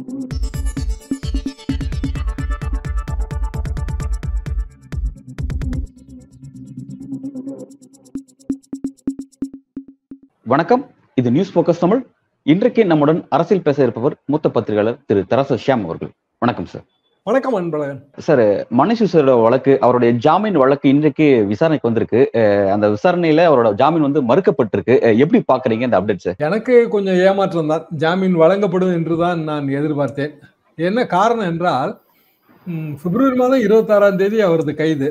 வணக்கம். இது news focus Tamil. இன்றைக்கு நம்முடன் அரசியல் பேச இருப்பவர் மூத்த பத்திரிகையாளர் திரு தராசு ஷியாம் அவர்கள். வணக்கம் சார் வணக்கம் அன்பழகன். சார் மணிஷ் சிசோட வழக்கு அவருடைய ஜாமீன் வழக்கு இன்றைக்கு விசாரணைக்கு வந்திருக்கு. அந்த விசாரணையில அவரோட ஜாமீன் வந்து மறுக்கப்பட்டிருக்கு. எப்படி பாக்குறீங்க இந்த அப்டேட் சார்? எனக்கு கொஞ்சம் ஏமாற்றம் தான். ஜாமீன் வழங்கப்படும் என்றுதான் நான் எதிர்பார்த்தேன். என்ன காரணம் என்றால் பிப்ரவரி மாதம் இருபத்தாறாம் தேதி அவரது கைது.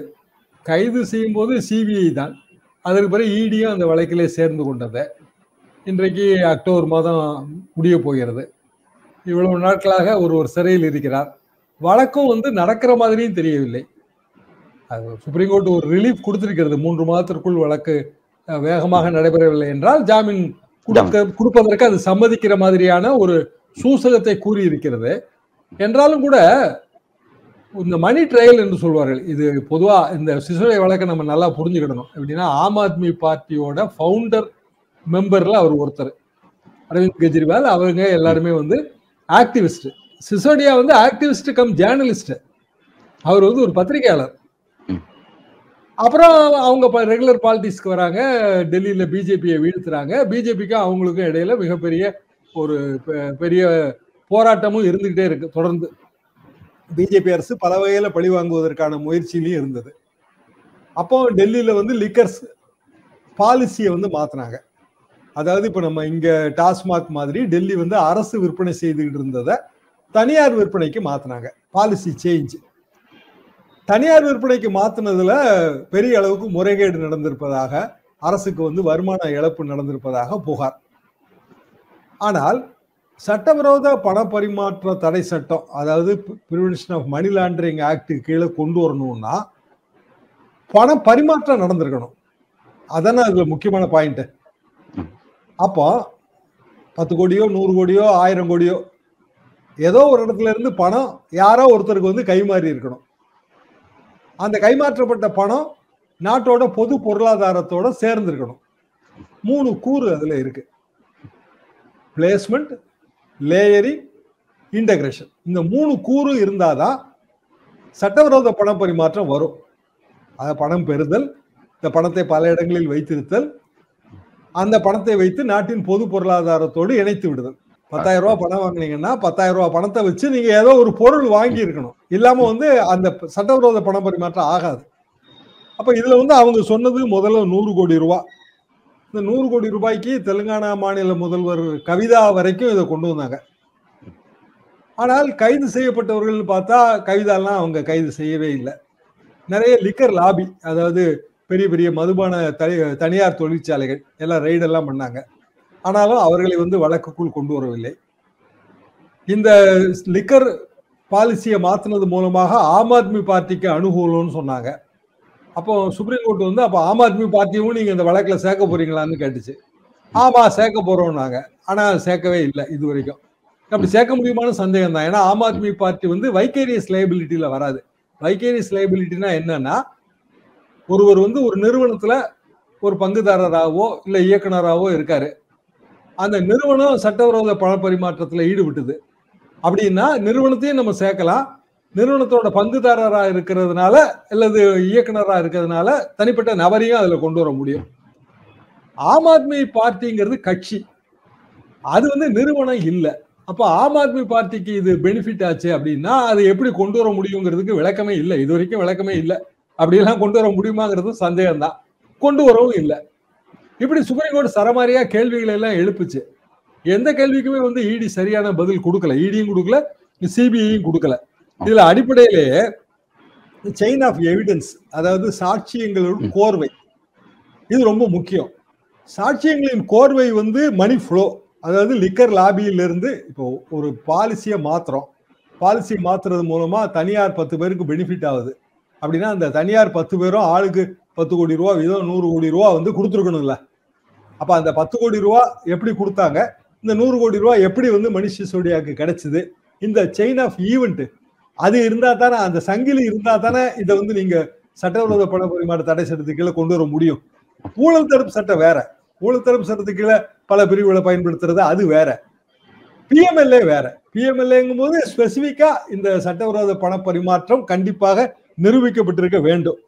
கைது செய்யும்போது சிபிஐ தான். அதற்கு பிறகு இடியும் அந்த வழக்கிலே சேர்ந்து கொண்டது. இன்றைக்கு அக்டோபர் மாதம் முடிய போகிறது. இவ்வளவு நாட்களாக ஒரு ஒரு சிறையில் இருக்கிறார். வழக்கம் வந்து நடக்கிற மாதிரியும் தெரியவில்லை. அது சுப்ரீம் கோர்ட் ஒரு ரிலீஃப் கொடுத்திருக்கிறது. மூன்று மாதத்திற்குள் வழக்கு வேகமாக நடைபெறவில்லை என்றால் ஜாமீன் கொடுக்க கொடுப்பதற்கு அது சம்மதிக்கிற மாதிரியான ஒரு சூசகத்தை கூறியிருக்கிறது. என்றாலும் கூட இந்த மணி ட்ரையல் என்று சொல்வார்கள் இது பொதுவா இந்த சிசுரை வழக்கை நம்ம நல்லா புரிஞ்சுக்கிடணும். எப்படின்னா ஆம் ஆத்மி பார்ட்டியோட ஃபவுண்டர் மெம்பர்ல அவர் ஒருத்தர். அரவிந்த் கெஜ்ரிவால் அவங்க எல்லாருமே வந்து ஆக்டிவிஸ்ட் சிசோடியா வந்து ஆக்டிவிஸ்ட் கம் ஜேர்னலிஸ்ட் அவர் வந்து ஒரு பத்திரிகையாளர். அப்புறம் அவங்க ரெகுலர் பாலிடிக்ஸ்க்கு வராங்க. டெல்லியில பிஜேபியை வீழ்த்துறாங்க. பிஜேபிக்கும் அவங்களுக்கும் இடையில மிகப்பெரிய ஒரு பெ- பெரிய போராட்டமும் இருந்துகிட்டே இருக்கு தொடர்ந்து. பிஜேபி அரசு பல வகையில பழி வாங்குவதற்கான முயற்சியிலையும் இருந்தது. அப்போ டெல்லியில வந்து லிக்கர்ஸ் பாலிசியை வந்து மாத்தினாங்க. அதாவது இப்ப நம்ம இங்க டாஸ்மாக் மாதிரி டெல்லி வந்து அரசு விற்பனை செய்துகிட்டு இருந்ததை தனியார் விற்பனைக்கு மாத்தினாங்க. பாலிசி சேஞ்ச் தனியார் விற்பனைக்கு மாத்தினதுல பெரிய அளவுக்கு முறைகேடு நடந்திருப்பதாக அரசுக்கு வந்து வருமான இழப்பு நடந்திருப்பதாக புகார். ஆனால் சட்டவிரோத பண பரிமாற்ற தடை சட்டம் அதாவது prevention of money laundering act கீழே கொண்டு வரணும்னா பண பரிமாற்றம் நடந்திருக்கணும். அதானே அதுல முக்கியமான பாயிண்ட் அப்போ பத்து கோடியோ நூறு கோடியோ ஆயிரம் கோடியோ ஏதோ ஒரு இடத்துல இருந்து பணம் யாரோ ஒருத்தருக்கு வந்து கைமாறி இருக்கணும். அந்த கைமாற்றப்பட்ட பணம் நாட்டோட பொது பொருளாதாரத்தோட சேர்ந்திருக்கணும் மூணு கூறு அதுல இருக்கு. பிளேஸ்மெண்ட் லேயரிங் இன்டகிரேஷன் இந்த மூணு கூறு இருந்தாதான் சட்டவிரோத பண பரிமாற்றம் வரும். அதை பணம் பெறுதல் இந்த பணத்தை பல இடங்களில் வைத்திருத்தல் அந்த பணத்தை வைத்து நாட்டின் பொது பொருளாதாரத்தோடு இணைத்து விடுதல். பத்தாயிரம் ரூபா பணம் வாங்குனீங்கன்னா பத்தாயிரம் ரூபா பணத்தை வச்சு நீங்க ஏதோ ஒரு பொருள் வாங்கி இருக்கணும் இல்லாம வந்து அந்த சட்டவிரோத பண பரிமாற்றம் ஆகாது. அப்ப இதுல வந்து அவங்க சொன்னது முதல்ல நூறு கோடி ரூபா. இந்த நூறு கோடி ரூபாய்க்கு தெலுங்கானா மாநில முதல்வர் கவிதா வரைக்கும் இதை கொண்டு வந்தாங்க. ஆனால் கைது செய்யப்பட்டவர்கள் பார்த்தா கவிதாலாம் அவங்க கைது செய்யவே இல்லை. நிறைய லிக்கர் லாபி அதாவது பெரிய பெரிய மதுபான தனி தனியார் தொழிற்சாலைகள் எல்லாம் ரைடெல்லாம் பண்ணாங்க. ஆனாலும் அவர்களை வந்து வழக்குக்குள் கொண்டு வரவில்லை. இந்த லிக்கர் பாலிசியை மாற்றினது மூலமாக ஆம் ஆத்மி பார்ட்டிக்கு அனுகூலம்னு சொன்னாங்க. அப்போ சுப்ரீம் கோர்ட் வந்து அப்போ ஆம் ஆத்மி பார்ட்டியும் நீங்கள் இந்த வழக்கில் சேர்க்க போறீங்களான்னு கேட்டுச்சு. ஆமா சேர்க்க போறோம்னாங்க. ஆனால் சேர்க்கவே இல்லை இது வரைக்கும் அப்படி சேர்க்க முடியுமான சந்தேகம் தான். ஏன்னா ஆம் ஆத்மி பார்ட்டி வந்து வைக்கேரியஸ் லைபிலிட்டியில் வராது. வைக்கேரியஸ் லைபிலிட்டினா என்னன்னா ஒருவர் வந்து ஒரு நிறுவனத்தில் ஒரு பங்குதாரராகவோ இல்லை இயக்குனராகவோ இருக்காரு. அந்த நிறுவனம் சட்டவிரோத பண பரிமாற்றத்தில் ஈடுபட்டது. அப்படின்னா நிறுவனத்தையும் நம்ம சேர்க்கலாம். நிறுவனத்தோட பங்குதாரராக இருக்கிறதுனால அல்லது இயக்குனராக இருக்கிறதுனால தனிப்பட்ட நபரையும் அதில் கொண்டு வர முடியும். ஆம் ஆத்மி பார்ட்டிங்கிறது கட்சி. அது வந்து நிறுவனம் இல்லை. அப்போ ஆம் ஆத்மி பார்ட்டிக்கு இது பெனிஃபிட் ஆச்சு அப்படின்னா அது எப்படி கொண்டு வர முடியுங்கிறதுக்கு விளக்கமே இல்லை. இது வரைக்கும் விளக்கமே இல்லை. அப்படியெல்லாம் கொண்டு வர முடியுமாங்கிறது சந்தேகம் தான் கொண்டு வரவும் இல்லை. இப்படி சுப்ரீம் கோர்ட் சரமாரியா கேள்விகளை எல்லாம் எழுப்புச்சு. எந்த கேள்விக்குமே வந்து இடி சரியான பதில் கொடுக்கல. இடியும் கொடுக்கல சிபிஐயும் கொடுக்கல. இதுல அடிப்படையிலேயே செயின் ஆஃப் எவிடன்ஸ் அதாவது சாட்சியங்களோட கோர்வை. இது ரொம்ப முக்கியம். சாட்சியங்களின் கோர்வை வந்து மணி ஃப்ளோ அதாவது லிக்கர் லாபியிலிருந்து இப்போ ஒரு பாலிசியை மாத்துறோம். பாலிசி மாத்துறது மூலமா தனியார் பத்து பேருக்கு பெனிஃபிட் ஆகுது. அப்படின்னா அந்த தனியார் பத்து பேரும் ஆளுக்கு பத்து கோடி ரூபா வீதம் நூறு கோடி ரூபா வந்து கொடுத்துருக்கணும்ல. அப்ப அந்த பத்து கோடி ரூபா எப்படி கொடுத்தாங்க? இந்த நூறு கோடி ரூபா எப்படி வந்து மணிஷ் சிசோடியாவுக்கு கிடைச்சது? இந்த செயின் ஆஃப் ஈவெண்ட் அது இருந்தா தானே அந்த சங்கிலி இருந்தா தானே இதை வந்து நீங்க சட்டவிரோத பண பரிமாற்ற தடை சட்டத்துக்கு கீழே கொண்டு வர முடியும். ஊழல் தடுப்பு சட்டம் வேற. ஊழல் தடுப்பு சட்டத்துக்கு கீழே பல பிரிவுகளை பயன்படுத்துறது அது வேற. பிஎம்எல்ஏ வேற. பிஎம்எல்ஏங்கும் போது ஸ்பெசிபிக்கா இந்த சட்டவிரோத பண பரிமாற்றம் கண்டிப்பாக நிரூபிக்கப்பட்டிருக்க வேண்டும்.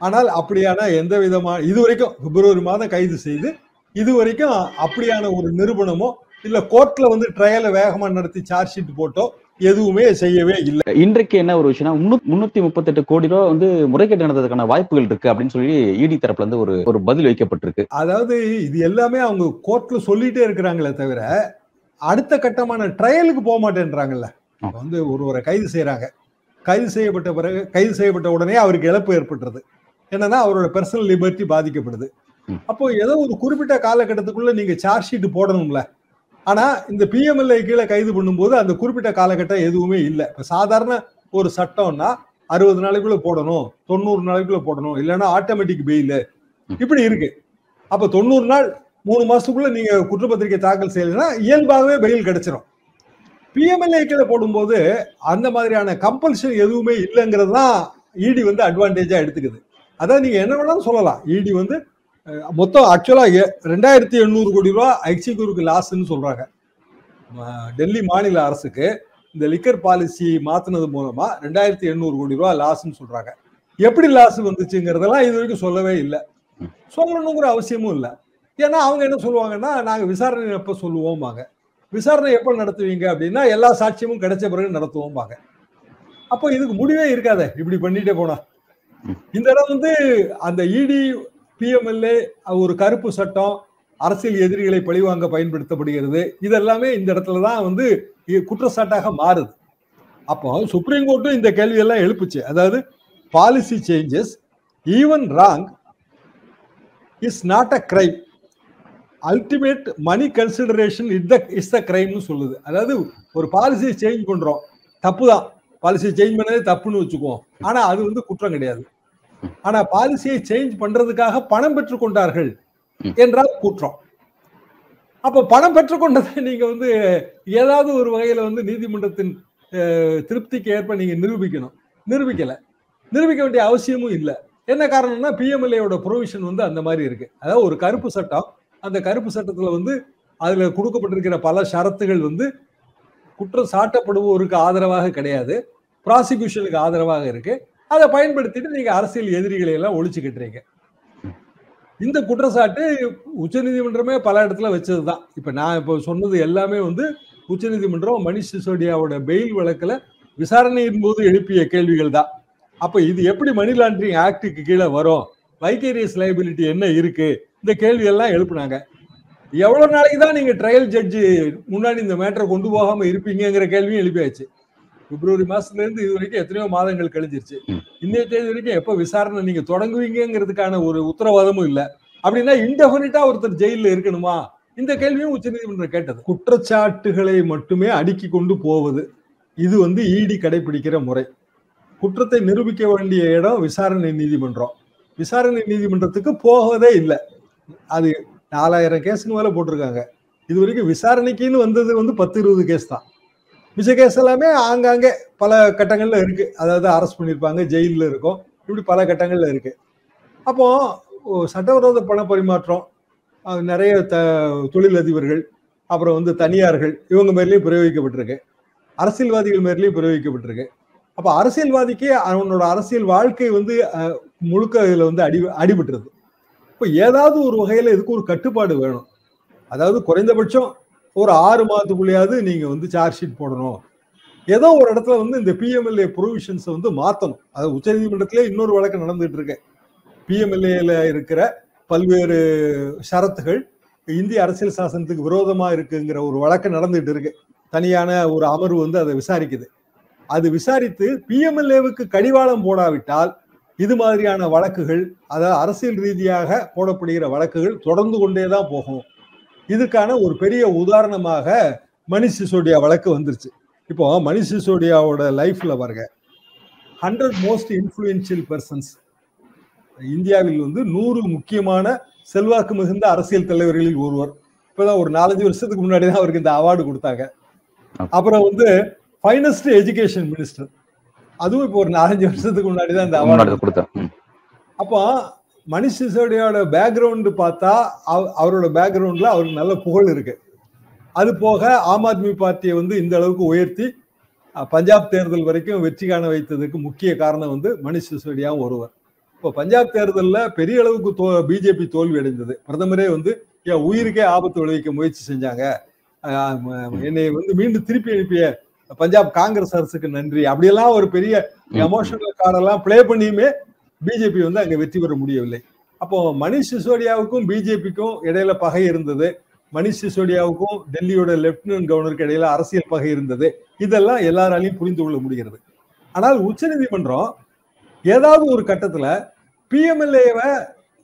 ஆனால் அப்படியான எந்த விதமான இது வரைக்கும் பிப்ரவரி மாதம் கைது செய்து இதுவரைக்கும் அப்படியான ஒரு நிரூபணமோ இல்ல கோர்ட்ல வந்து ட்ரையலை வேகமா நடத்தி சார்ஜ் ஷீட் போட்டோ எதுவுமே செய்யவே இல்லை. இன்றைக்கு என்ன ஒரு விஷயம்னா முன்னூ- முன்னூத்தி முப்பத்தெட்டு கோடி ரூபாய் வந்து முறைகேடு நடந்ததுக்கான வாய்ப்புகள் இருக்கு அப்படின்னு சொல்லி இடி தரப்புல இருந்து ஒரு ஒரு பதில் வைக்கப்பட்டிருக்கு. அதாவது இது எல்லாமே அவங்க கோர்ட்ல சொல்லிட்டே இருக்கிறாங்களே தவிர அடுத்த கட்டமான ட்ரையலுக்கு போக மாட்டேன்றாங்கல்ல. வந்து ஒருவரை கைது செய்யறாங்க. கைது செய்யப்பட்ட பிறகு கைது செய்யப்பட்ட உடனே அவருக்கு இழப்பு ஏற்பட்டுறது என்னன்னா அவரோட பர்சனல் லிபர்ட்டி பாதிக்கப்படுது. அப்போ ஏதோ ஒரு குறிப்பிட்ட காலகட்டத்துக்குள்ள நீங்க சார்ஜ் ஷீட் போடணும்ல. ஆனா இந்த பிஎம்எல்ஏ கீழே கைது பண்ணும்போது அந்த குறிப்பிட்ட காலகட்டம் எதுவுமே இல்லை. இப்ப சாதாரண ஒரு சட்டம்னா அறுபது நாளைக்குள்ள போடணும் தொண்ணூறு நாளைக்குள்ள போடணும் இல்லைன்னா ஆட்டோமேட்டிக் பெயில் இப்படி இருக்கு. அப்ப தொண்ணூறு நாள் மூணு மாசத்துக்குள்ள நீங்க குற்றப்பத்திரிக்கை தாக்கல் செய்யலைன்னா இயல்பாகவே பெயில் கிடைச்சிரும். பிஎம்எல்ஏ கீழே போடும்போது அந்த மாதிரியான கம்பல்ஷன் எதுவுமே இல்லைங்கிறது தான் இடி வந்து அட்வான்டேஜா எடுத்துக்குது. அதான் நீங்க என்ன வேணாலும் சொல்லலாம். இடி வந்து அஹ், மொத்தம் ஆக்சுவலாக ரெண்டாயிரத்தி எண்ணூறு கோடி ரூபா எக்ஸிக்யூருக்கு லாஸ்ன்னு சொல்றாங்க. டெல்லி மாநில அரசுக்கு இந்த லிக்கர் பாலிசி மாத்தினது மூலமா ரெண்டாயிரத்தி எண்ணூறு கோடி ரூபா லாஸ்ன்னு சொல்றாங்க. எப்படி லாஸ் வந்துச்சுங்கிறதெல்லாம் இது வரைக்கும் சொல்லவே இல்லை. சொல்லணுங்கிற அவசியமும் இல்லை. ஏன்னா அவங்க என்ன சொல்லுவாங்கன்னா நாங்கள் விசாரணை எப்போ சொல்லுவோம்பாங்க. விசாரணை எப்போ நடத்துவீங்க அப்படின்னா எல்லா சாட்சியமும் கிடைச்ச பிறகு நடத்துவோம்பாங்க. அப்போ இதுக்கு முடிவே இருக்காதே இப்படி பண்ணிட்டே போனா. இந்த இடம் வந்து அந்த இடி பிஎம்எல்ஏ ஒரு கருப்பு சட்டம் அரசியல் எதிரிகளை பழிவாங்க பயன்படுத்தப்படுகிறது. இதெல்லாமே இந்த இடத்துல தான் வந்து குற்றச்சாட்டாக மாறுது. அப்போ சுப்ரீம் கோர்ட்டும் இந்த கேள்வியெல்லாம் எழுப்புச்சு. அதாவது policy changes even wrong is not a crime ultimate money consideration it the is the கிரைம்னு சொல்லுது. அதாவது ஒரு பாலிசியை சேஞ்ச் பண்றோம். தப்பு தான். பாலிசியை சேஞ்ச் பண்ணதே தப்புன்னு வச்சுக்குவோம். ஆனா அது வந்து குற்றம் கிடையாது. ஆனா பாலிசியை சேஞ்ச் பண்றதுக்காக பணம் பெற்றுக்கொண்டார்கள் என்றால் குற்றம். அப்ப பணம் பெற்றுக்கொண்டதை நீங்க வந்து ஏதாவது ஒரு வகையில வந்து நீதிமன்றத்தின் திருப்திக்கு ஏற்ப நீங்க நிரூபிக்கணும். நிரூபிக்கல. நிரூபிக்க வேண்டிய அவசியமும் இல்லை. என்ன காரணம்னா பிஎம்எல்ஏயோட ப்ரொவிஷன் வந்து அந்த மாதிரி இருக்கு. அதாவது ஒரு கருப்பு சட்டம் அந்த கருப்பு சட்டத்துல வந்து அதுல கொடுக்கப்பட்டிருக்கிற பல ஷரத்துகள் வந்து குற்றம் சாட்டப்படுவோருக்கு ஆதரவாக கிடையாது. ப்ராசிக்யூஷனுக்கு ஆதரவாக இருக்கு. அதை பயன்படுத்திட்டு நீங்க அரசியல் எதிரிகளை எல்லாம் ஒழிச்சு கட்டுறீங்க இந்த குற்றச்சாட்டு உச்சநீதிமன்றமே பல இடத்துல வச்சதுதான். இப்ப நான் இப்போ சொன்னது எல்லாமே வந்து உச்சநீதிமன்றம் மணிஷ் சிசோடியாவோட பெயில் வழக்குல விசாரணையின் போது எழுப்பிய கேள்விகள் தான். அப்ப இது எப்படி மணி லாண்டரிங் ஆக்டுக்கு கீழே வரும்? வைகேரியஸ் லைபிலிட்டி என்ன இருக்கு? இந்த கேள்வி எல்லாம் எழுப்புனாங்க. எவ்வளவு நாளைக்கு தான் நீங்க ட்ரையல் ஜட்ஜு முன்னாடி இந்த மேட்டரை கொண்டு போகாம இருப்பீங்கங்கிற கேள்வியும் எழுப்பியாச்சு. பிப்ரவரி மாசத்துல இருந்து இது வரைக்கும் எத்தனையோ மாதங்கள் கழிஞ்சிருச்சு. இன்னைய தேதி வரைக்கும் எப்ப விசாரணை நீங்க தொடங்குவீங்கிறதுக்கான ஒரு உத்தரவாதமும் இல்ல. அப்படின்னா இன்டெஃபினிட்டா ஒருத்தர் ஜெயில இருக்கணுமா? இந்த கேள்வியும் உச்சநீதிமன்றம் கேட்டது. குற்றச்சாட்டுகளை மட்டுமே அடுக்கி கொண்டு போவது இது வந்து ஈடி கடைபிடிக்கிற முறை. குற்றத்தை நிரூபிக்க வேண்டிய இடம் விசாரணை நீதிமன்றம். விசாரணை நீதிமன்றத்துக்கு போகவே இல்லை. அது நாலாயிரம் கேஸுக்கு மேல போட்டிருக்காங்க. இது வரைக்கும் விசாரணைக்குன்னு வந்தது வந்து பத்து இருபது கேஸ் தான். மிச்ச கேஸ் எல்லாமே ஆங்காங்கே பல கட்டங்களில் இருக்கு. அதாவது அரெஸ்ட் பண்ணியிருப்பாங்க ஜெயிலில் இருக்கும். இப்படி பல கட்டங்களில் இருக்கு. அப்போ சட்டவிரோத பண பரிமாற்றம் நிறைய த தொழிலதிபர்கள் அப்புறம் வந்து தனியார்கள் இவங்க மேலேயும் பிரயோகிக்கப்பட்டிருக்கு. அரசியல்வாதிகள் மேலேயும் பிரயோகிக்கப்பட்டிருக்கு. அப்போ அரசியல்வாதிக்கு அவனோட அரசியல் வாழ்க்கை வந்து முழுக்க இதில் வந்து அடி அடிபட்டுருது. இப்போ ஏதாவது ஒரு வகையில் இதுக்கு ஒரு கட்டுப்பாடு வேணும். அதாவது குறைந்தபட்சம் ஒரு ஆறு மாதத்துக்குள்ளேயாவது நீங்க வந்து சார்ஜ் ஷீட் போடணும். ஏதோ ஒரு இடத்துல வந்து இந்த பிஎம்எல்ஏ ப்ரொவிஷன்ஸை வந்து மாற்றணும் அது உச்சநீதிமன்றத்திலே இன்னொரு வழக்கு நடந்துட்டு இருக்கு. பிஎம்எல்ஏல இருக்கிற பல்வேறு ஷரத்துகள் இந்திய அரசியல் சாசனத்துக்கு விரோதமாக இருக்குங்கிற ஒரு வழக்கு நடந்துட்டு இருக்கு. தனியான ஒரு அமர்வு வந்து அதை விசாரிக்குது. அது விசாரித்து பிஎம்எல்ஏவுக்கு கடிவாளம் போடாவிட்டால் இது மாதிரியான வழக்குகள் அதாவது அரசியல் ரீதியாக போடப்படுகிற வழக்குகள் தொடர்ந்து கொண்டே தான் போகும். இதுக்கான ஒரு பெரிய உதாரணமாக மணிஷ் சிசோடியா வழக்கு வந்துருச்சு. இப்போ மணிஷ் சிசோடியாவோட லைஃப்ல பாருங்க. ஹண்ட்ரட் மோஸ்ட் இன்ஃப்ளூயன்ஷியல் பர்சன்ஸ் இந்தியாவில் வந்து நூறு முக்கியமான செல்வாக்கு மிகுந்த அரசியல் தலைவர்களில் ஒருவர். இப்பதான் ஒரு நாலஞ்சு வருஷத்துக்கு முன்னாடி தான் அவருக்கு இந்த அவார்டு கொடுத்தாங்க. அப்புறம் வந்து ஃபைனஸ்ட் எஜுகேஷன் மினிஸ்டர் அதுவும் இப்போ ஒரு நாலஞ்சு வருஷத்துக்கு முன்னாடி தான் இந்த அவார்டு ம். அப்போ மணிஷ் சிசோடியாவோட பேக்ரவுண்டு பார்த்தா அவ- அவரோட பேக்ரவுண்ட்ல அவருக்கு நல்ல புகழ் இருக்கு. அது போக ஆம் ஆத்மி பார்ட்டியை வந்து இந்த அளவுக்கு உயர்த்தி பஞ்சாப் தேர்தல் வரைக்கும் வெற்றி காண வைத்ததுக்கு முக்கிய காரணம் வந்து மணிஷ் சிசோடியாவும் ஒருவர். இப்போ பஞ்சாப் தேர்தலில் பெரிய அளவுக்கு தோ பிஜேபி தோல்வி அடைந்தது. பிரதமரே வந்து என் உயிருக்கே ஆபத்து விளைவிக்க முயற்சி செஞ்சாங்க. என்னை வந்து மீண்டும் திருப்பி அனுப்பிய பஞ்சாப் காங்கிரஸ் அரசுக்கு நன்றி. அப்படியெல்லாம் ஒரு பெரிய எமோஷனல் கார்டெல்லாம் ப்ளே பண்ணியுமே பிஜேபி வந்து அங்கே வெற்றி பெற முடியவில்லை. அப்போ மணிஷ் சிசோடியாவுக்கும் பிஜேபிக்கும் இடையில பகை இருந்தது. மணிஷ் சிசோடியாவுக்கும் டெல்லியோட லெப்டினன்ட் கவர்னருக்கு இடையில அரசியல் பகை இருந்தது. இதெல்லாம் எல்லாராலையும் புரிந்து கொள்ள முடிகிறது. ஆனால் உச்சநீதிமன்றம் ஏதாவது ஒரு கட்டத்துல பிஎம்எல்ஏவை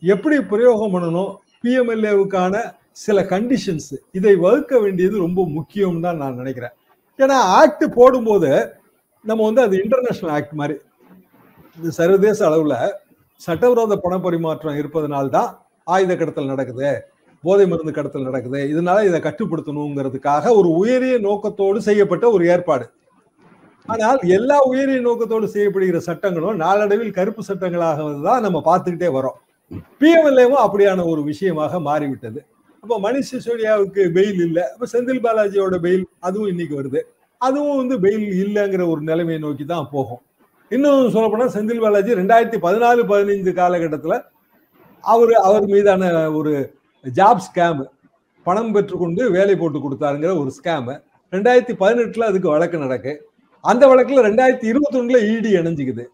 எப்படி பிரயோகம் பண்ணணும்? பிஎம்எல்ஏவுக்கான சில கண்டிஷன்ஸ் இதை வகுக்க வேண்டியது ரொம்ப முக்கியம் தான் நான் நினைக்கிறேன். ஏன்னா ஆக்ட் போடும்போது நம்ம வந்து அது இன்டர்நேஷனல் ஆக்ட் மாதிரி சர்வதேச அளவுல சட்டவிரோத பண பரிமாற்றம் இருப்பதனால்தான் ஆயுத கடத்தல் நடக்குது போதை மருந்து கடத்தல் நடக்குது. இதனால இதை கட்டுப்படுத்தணுங்கிறதுக்காக ஒரு உயரிய நோக்கத்தோடு செய்யப்பட்ட ஒரு ஏற்பாடு. ஆனால் எல்லா உயரிய நோக்கத்தோடு செய்யப்படுகிற சட்டங்களும் நாளடைவில் கருப்பு சட்டங்களாக தான் நம்ம பார்த்துக்கிட்டே வரோம் பிஎம்எல்ஏவும் அப்படியான ஒரு விஷயமாக மாறிவிட்டது. அப்போ மணிஷ் சிசோடியாவுக்கு பெயில் இல்லை. அப்போ செந்தில் பாலாஜியோட பெயில் அதுவும் இன்னைக்கு வருது. அதுவும் வந்து பெயில் இல்லைங்கிற ஒரு நிலைமையை நோக்கி தான் போகும். இன்னும் சொல்ல போனா செந்தில் பாலாஜி ரெண்டாயிரத்தி பதினாலு பதினைந்து காலகட்டத்தில் அவர் அவர் மீதான ஒரு ஜாப் ஸ்கேம் பணம் பெற்றுக்கொண்டு வேலை போட்டு கொடுத்தாருங்கிற ஒரு ஸ்கேம் ரெண்டாயிரத்தி பதினெட்டுல அதுக்கு வழக்கு நடக்கு. அந்த வழக்குல ரெண்டாயிரத்தி இருபத்தி ஒண்ணுல இடி இணைஞ்சுக்குது.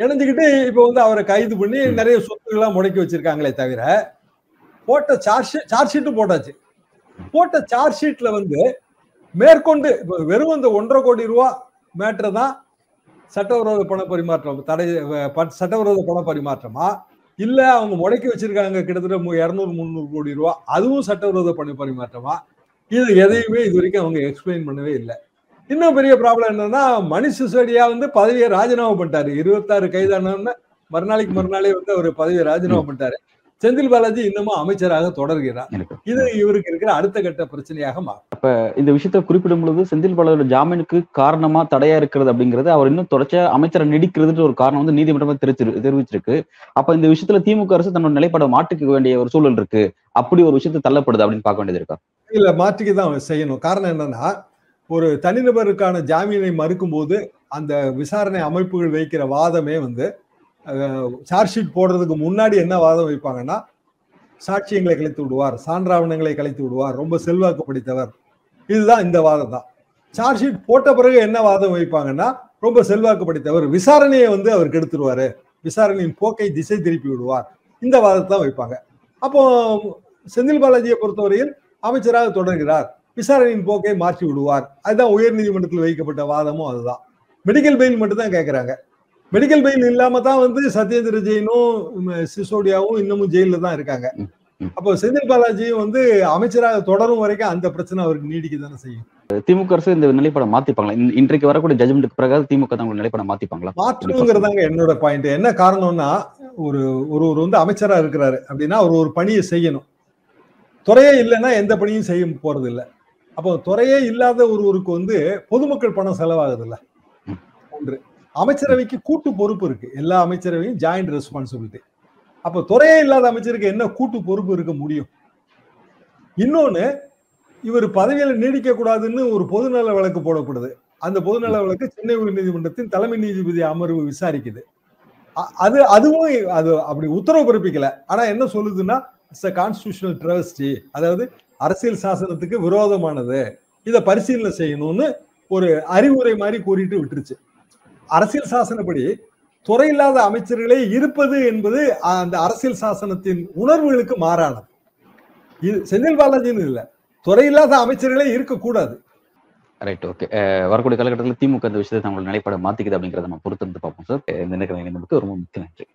இணைஞ்சுக்கிட்டு இப்போ வந்து அவரை கைது பண்ணி நிறைய சொத்துக்கள்லாம் முடக்கி வச்சிருக்காங்களே தவிர போட்ட சார்ஜ் சார்ஜ் ஷீட்டும் போட்டாச்சு. போட்ட சார்ஜ் ஷீட்ல வந்து மேற்கொண்டு இப்ப வெறும் அந்த ஒன்றரை கோடி ரூபா மேட்டர் தான் சட்டவிரோத பண பரிமாற்றம் தடை சட்டவிரோத பண பரிமாற்றமா இல்ல அவங்க முடக்கி வச்சிருக்காங்க கிட்டத்தட்ட இருநூறு முந்நூறு கோடி ரூபா அதுவும் சட்டவிரோத பண பரிமாற்றமா இது எதையுமே இது வரைக்கும் அவங்க எக்ஸ்பிளைன் பண்ணவே இல்லை. இன்னும் பெரிய ப்ராப்ளம் என்னன்னா மணிஷ் சிசோடியா வந்து பதவியை ராஜினாமா பண்ணிட்டாரு. இருபத்தாறு கைதானோன்னு மறுநாளைக்கு மறுநாளே வந்து அவர் பதவியை ராஜினாமா பண்ணிட்டாரு. செந்தில் பாலாஜி இன்னமும் அமைச்சராக தொடர்கிறார். இது இவருக்கு இருக்கிற அடுத்த கட்ட பிரச்சனையாக மாறும். இப்ப இந்த விஷயத்தை குறிப்பிடும் பொழுது செந்தில் பாலாஜியோட ஜாமீனுக்கு காரணமா தடையா இருக்கிறது அப்படிங்கிறது அவர் இன்னும் தொடர்ச்சியா அமைச்சரை நீடிக்கிறதுன்ற ஒரு காரணம் வந்து நீதிமன்றம் தெரிவிச்சிரு தெரிவிச்சிருக்கு. அப்ப இந்த விஷயத்துல திமுக அரசு தன்னோட நிலைப்பாடை மாற்றிக்க வேண்டிய ஒரு சூழல் இருக்கு. அப்படி ஒரு விஷயத்தை தள்ளப்படுது அப்படின்னு பார்க்க வேண்டியது இருக்கா? இல்ல மாற்றிக்கு தான் செய்யணும். காரணம் என்னன்னா ஒரு தனிநபருக்கான ஜாமீனை மறுக்கும் போது அந்த விசாரணை அமைப்புகள் வைக்கிற வாதமே வந்து சார்ஜ் ஷீட் போடுறதுக்கு முன்னாடி என்ன வாதம் வைப்பாங்கன்னா சாட்சியங்களை கலைத்து விடுவார் சான்றாவணங்களை கலைத்து விடுவார் ரொம்ப செல்வாக்கு படித்தவர். இதுதான் இந்த வாதம் தான். சார்ஜ் ஷீட் போட்ட பிறகு என்ன வாதம் வைப்பாங்கன்னா ரொம்ப செல்வாக்கு படித்தவர் விசாரணையை வந்து அவர் கெடுத்துருவாரு. விசாரணையின் போக்கை திசை திருப்பி விடுவார். இந்த வாதத்தை வைப்பாங்க. அப்போ செந்தில் பாலாஜியை பொறுத்தவரையில் அமைச்சராக தொடர்கிறார். விசாரணையின் போக்கை மாற்றி விடுவார். அதுதான் உயர் நீதிமன்றத்தில் வைக்கப்பட்ட வாதமும் அதுதான். மெடிக்கல் பெயில் மட்டும் தான் கேட்கறாங்க மெடிக்கல் பெயில் இல்லாம தான் வந்து சத்யேந்திர ஜெயினும் சிசோடியாவும் இன்னமும் ஜெயில தான் இருக்காங்க. அப்போ செந்தில் பாலாஜியும் வந்து அமைச்சராக தொடரும் வரைக்கும் அந்த பிரச்சனை அவருக்கு நீடிக்க தானே செய்யும். திமுக அரசு இந்த நிலைப்பாடை மாத்திப்பாங்களா? இன்றைக்கு வரக்கூடிய ஜட்மெண்ட்டுக்கு பிறகு திமுக தங்களோட நிலைப்பாடை மாத்திப்பாங்களா? மாற்றணுங்கிறதாங்க என்னோட பாயிண்ட் என்ன காரணம்னா ஒரு ஒருவர் வந்து அமைச்சரா இருக்கிறாரு அப்படின்னா அவர் ஒரு பணியை செய்யணும். துறையே இல்லைன்னா எந்த பணியும் செய்ய போறது இல்லை அப்போ துறையே இல்லாத ஒருவருக்கு வந்து பொதுமக்கள் பணம் செலவாகுது இல்ல. ஒன்று. அமைச்சரவைக்கு கூட்டு பொறுப்பு இருக்கு. எல்லா அமைச்சரவையும் ஜாயிண்ட் ரெஸ்பான்சிபிலிட்டி அப்போ துறையே இல்லாத அமைச்சருக்கு என்ன கூட்டு பொறுப்பு இருக்க முடியும்? இன்னொன்னு இவர் பதவியில நீடிக்க கூடாதுன்னு ஒரு பொதுநல வழக்கு போடப்படுது அந்த பொதுநல வழக்கு சென்னை உயர்நீதிமன்றத்தின் தலைமை நீதிபதி அமர்வு விசாரிக்குது. அ- அது அதுவும் அது அப்படி உத்தரவு பிறப்பிக்கல. ஆனா என்ன சொல்லுதுன்னா இட்ஸ் அ கான்ஸ்டியூஷனல் ட்ரவஸ்டி அதாவது அரசியல் சாசனத்துக்கு விரோதமானது. இதை பரிசீலனை செய்யணும்னு ஒரு அறிவுரை மாதிரி கூறிட்டு விட்டுருச்சு. அரசியல் சாசனப்படி துறை இல்லாத அமைச்சர்களே இருப்பது என்பது அந்த அரசியல் சாசனத்தின் உணர்வுகளுக்கு மாறானது. இது செந்தில் பாலாஜின்னு இல்லை. துறை இல்லாத அமைச்சர்களே இருக்கக்கூடாது. ரைட் ஓகே வரக்கூடிய காலகட்டத்தில் திமுக இந்த விஷயத்தை தங்களோட நிலைப்பாடு மாத்திக்குது அப்படிங்கிறத நம்ம பொறுத்திருந்து பார்ப்போம் சார் இந்த நேரம் ரொம்ப முக்கிய நன்றி.